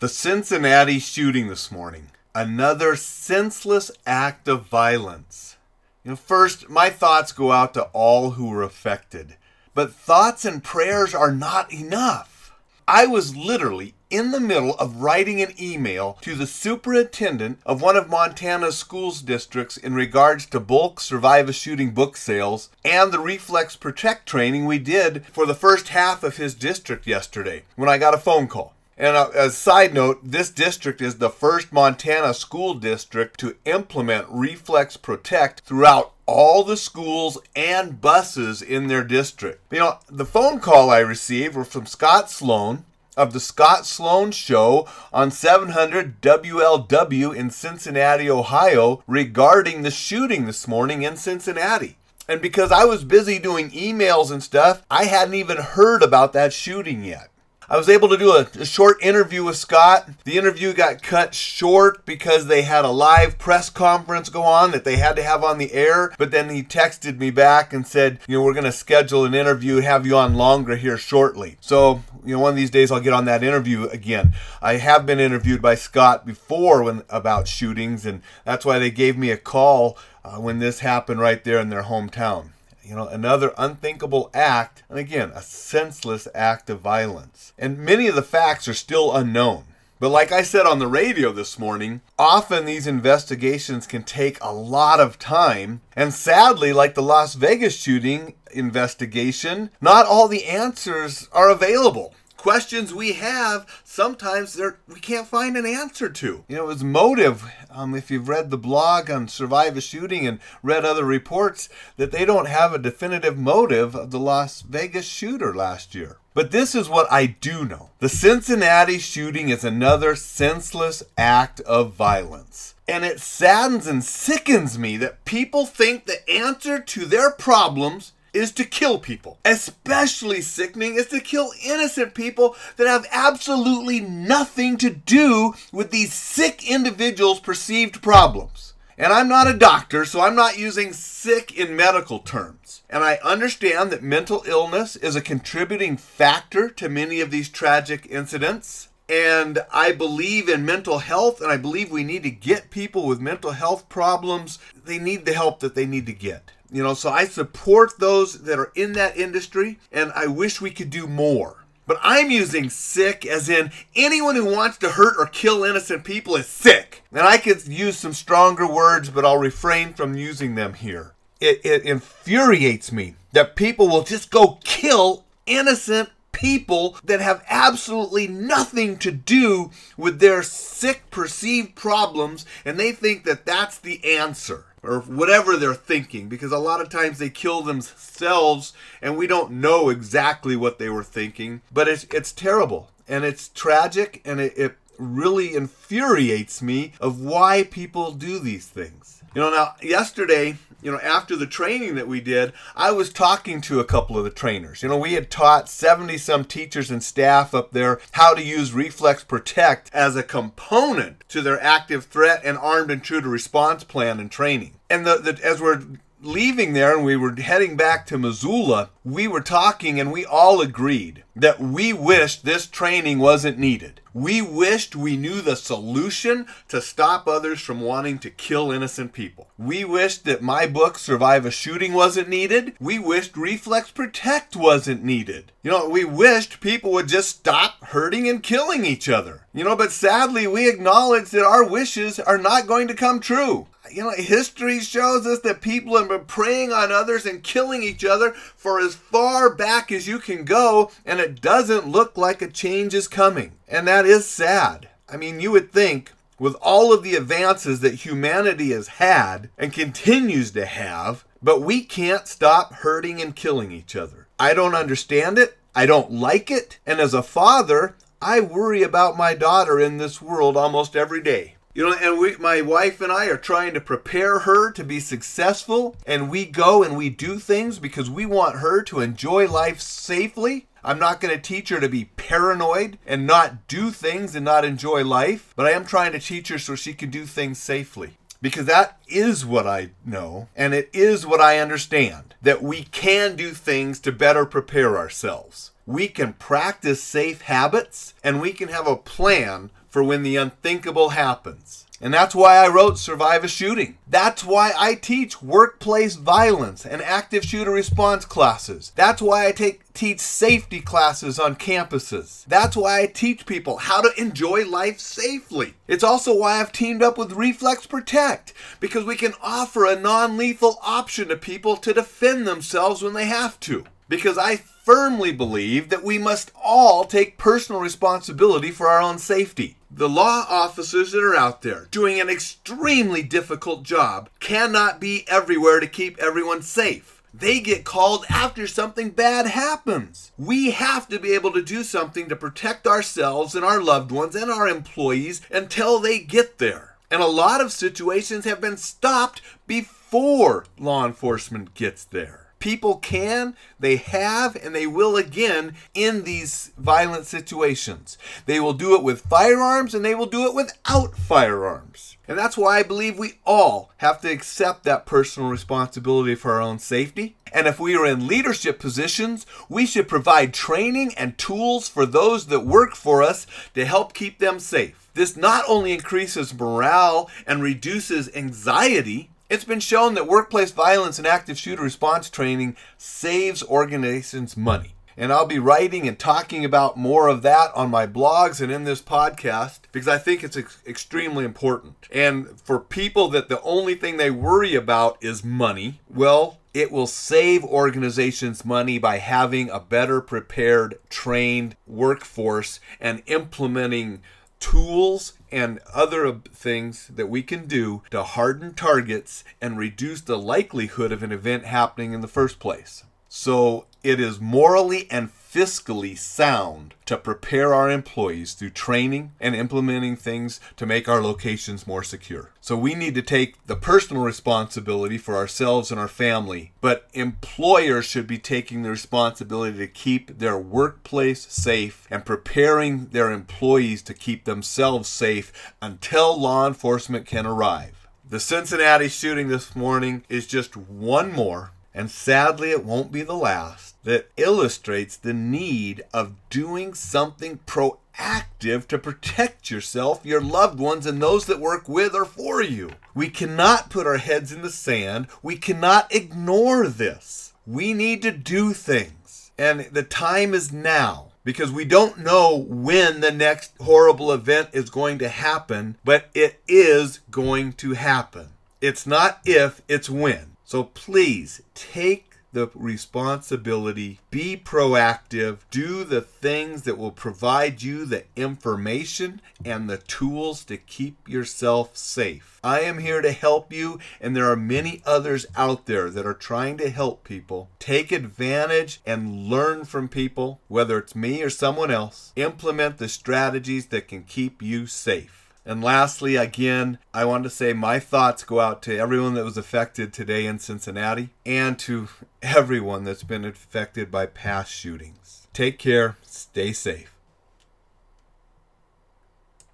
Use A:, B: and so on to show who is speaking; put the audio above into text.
A: The Cincinnati shooting this morning. Another senseless act of violence. You know, first, my thoughts go out to all who were affected. But thoughts and prayers are not enough. I was literally in the middle of writing an email to the superintendent of one of Montana's schools districts in regards to bulk survive a shooting book sales and the reflex protect training we did for the first half of his district yesterday when I got a phone call. And a, a, side note, this district is the first Montana school district to implement Reflex Protect throughout all the schools and buses in their district. You know, the phone call I received were from Scott Sloan of the Scott Sloan Show on 700 WLW in Cincinnati, Ohio, regarding the shooting this morning in Cincinnati. And because I was busy doing emails and stuff, I hadn't even heard about that shooting yet. I was able to do a, a, short interview with Scott. The interview got cut short because they had a live press conference go on that they had to have on the air. But then he texted me back and said, you know, we're going to schedule an interview, have you on longer here shortly. So, you know, one of these days I'll get on that interview again. I have been interviewed by Scott before when about shootings, and that's why they gave me a call uh, when this happened right there in their hometown. You know, another unthinkable act, and again, a senseless act of violence. And many of the facts are still unknown. But like I said on the radio this morning, often these investigations can take a lot of time. And sadly, like the Las Vegas shooting investigation, not all the answers are available questions we have, sometimes we can't find an answer to. You know, it's motive. Um, if you've read the blog on Survive a Shooting and read other reports, that they don't have a definitive motive of the Las Vegas shooter last year. But this is what I do know the Cincinnati shooting is another senseless act of violence. And it saddens and sickens me that people think the answer to their problems is to kill people. Especially sickening is to kill innocent people that have absolutely nothing to do with these sick individuals' perceived problems. And I'm not a doctor, so I'm not using sick in medical terms. And I understand that mental illness is a contributing factor to many of these tragic incidents. And I believe in mental health, and I believe we need to get people with mental health problems, they need the help that they need to get. You know, so I support those that are in that industry, and I wish we could do more. But I'm using sick as in anyone who wants to hurt or kill innocent people is sick. And I could use some stronger words, but I'll refrain from using them here. It, it infuriates me that people will just go kill innocent people that have absolutely nothing to do with their sick perceived problems, and they think that that's the answer or whatever they're thinking because a lot of times they kill themselves and we don't know exactly what they were thinking but it's it's terrible. And it's tragic and it, it really infuriates me of why people do these things you know now yesterday you know, after the training that we did, I was talking to a couple of the trainers. You know, we had taught 70 some teachers and staff up there how to use Reflex Protect as a component to their active threat and armed intruder response plan and training. And the, the as we're leaving there and we were heading back to Missoula, we were talking and we all agreed that we wished this training wasn't needed. We wished we knew the solution to stop others from wanting to kill innocent people. We wished that my book, Survive a Shooting, wasn't needed. We wished Reflex Protect wasn't needed. You know, we wished people would just stop hurting and killing each other. You know, but sadly, we acknowledge that our wishes are not going to come true you know, history shows us that people have been preying on others and killing each other for as far back as you can go, and it doesn't look like a change is coming. And that is sad. I mean, you would think with all of the advances that humanity has had and continues to have, but we can't stop hurting and killing each other. I don't understand it. I don't like it. And as a father, I worry about my daughter in this world almost every day. You know, and we, my wife and I are trying to prepare her to be successful, and we go and we do things because we want her to enjoy life safely. I'm not going to teach her to be paranoid and not do things and not enjoy life, but I am trying to teach her so she can do things safely. Because that is what I know, and it is what I understand that we can do things to better prepare ourselves. We can practice safe habits, and we can have a plan for when the unthinkable happens. And that's why I wrote Survive a Shooting. That's why I teach workplace violence and active shooter response classes. That's why I take teach safety classes on campuses. That's why I teach people how to enjoy life safely. It's also why I've teamed up with Reflex Protect because we can offer a non-lethal option to people to defend themselves when they have to. Because I firmly believe that we must all take personal responsibility for our own safety. The law officers that are out there doing an extremely difficult job cannot be everywhere to keep everyone safe. They get called after something bad happens. We have to be able to do something to protect ourselves and our loved ones and our employees until they get there. And a lot of situations have been stopped before law enforcement gets there people can, they have, and they will again in these violent situations. They will do it with firearms and they will do it without firearms. And that's why I believe we all have to accept that personal responsibility for our own safety. And if we are in leadership positions, we should provide training and tools for those that work for us to help keep them safe. This not only increases morale and reduces anxiety, it's been shown that workplace violence and active shooter response training saves organizations money. And I'll be writing and talking about more of that on my blogs and in this podcast because I think it's ex- extremely important. And for people that the only thing they worry about is money, well, it will save organizations money by having a better prepared, trained workforce and implementing tools and other things that we can do to harden targets and reduce the likelihood of an event happening in the first place. So it is morally and fiscally sound to prepare our employees through training and implementing things to make our locations more secure. So we need to take the personal responsibility for ourselves and our family, but employers should be taking the responsibility to keep their workplace safe and preparing their employees to keep themselves safe until law enforcement can arrive. The Cincinnati shooting this morning is just one more and sadly it won't be the last, that illustrates the need of doing something proactive to protect yourself, your loved ones, and those that work with or for you. We cannot put our heads in the sand. We cannot ignore this. We need to do things. And the time is now because we don't know when the next horrible event is going to happen, but it is going to happen. It's not if, it's when. So please take the responsibility, be proactive, do the things that will provide you the information and the tools to keep yourself safe. I am here to help you, and there are many others out there that are trying to help people. Take advantage and learn from people, whether it's me or someone else. Implement the strategies that can keep you safe. And lastly, again, I want to say my thoughts go out to everyone that was affected today in Cincinnati and to everyone that's been affected by past shootings. Take care, stay safe.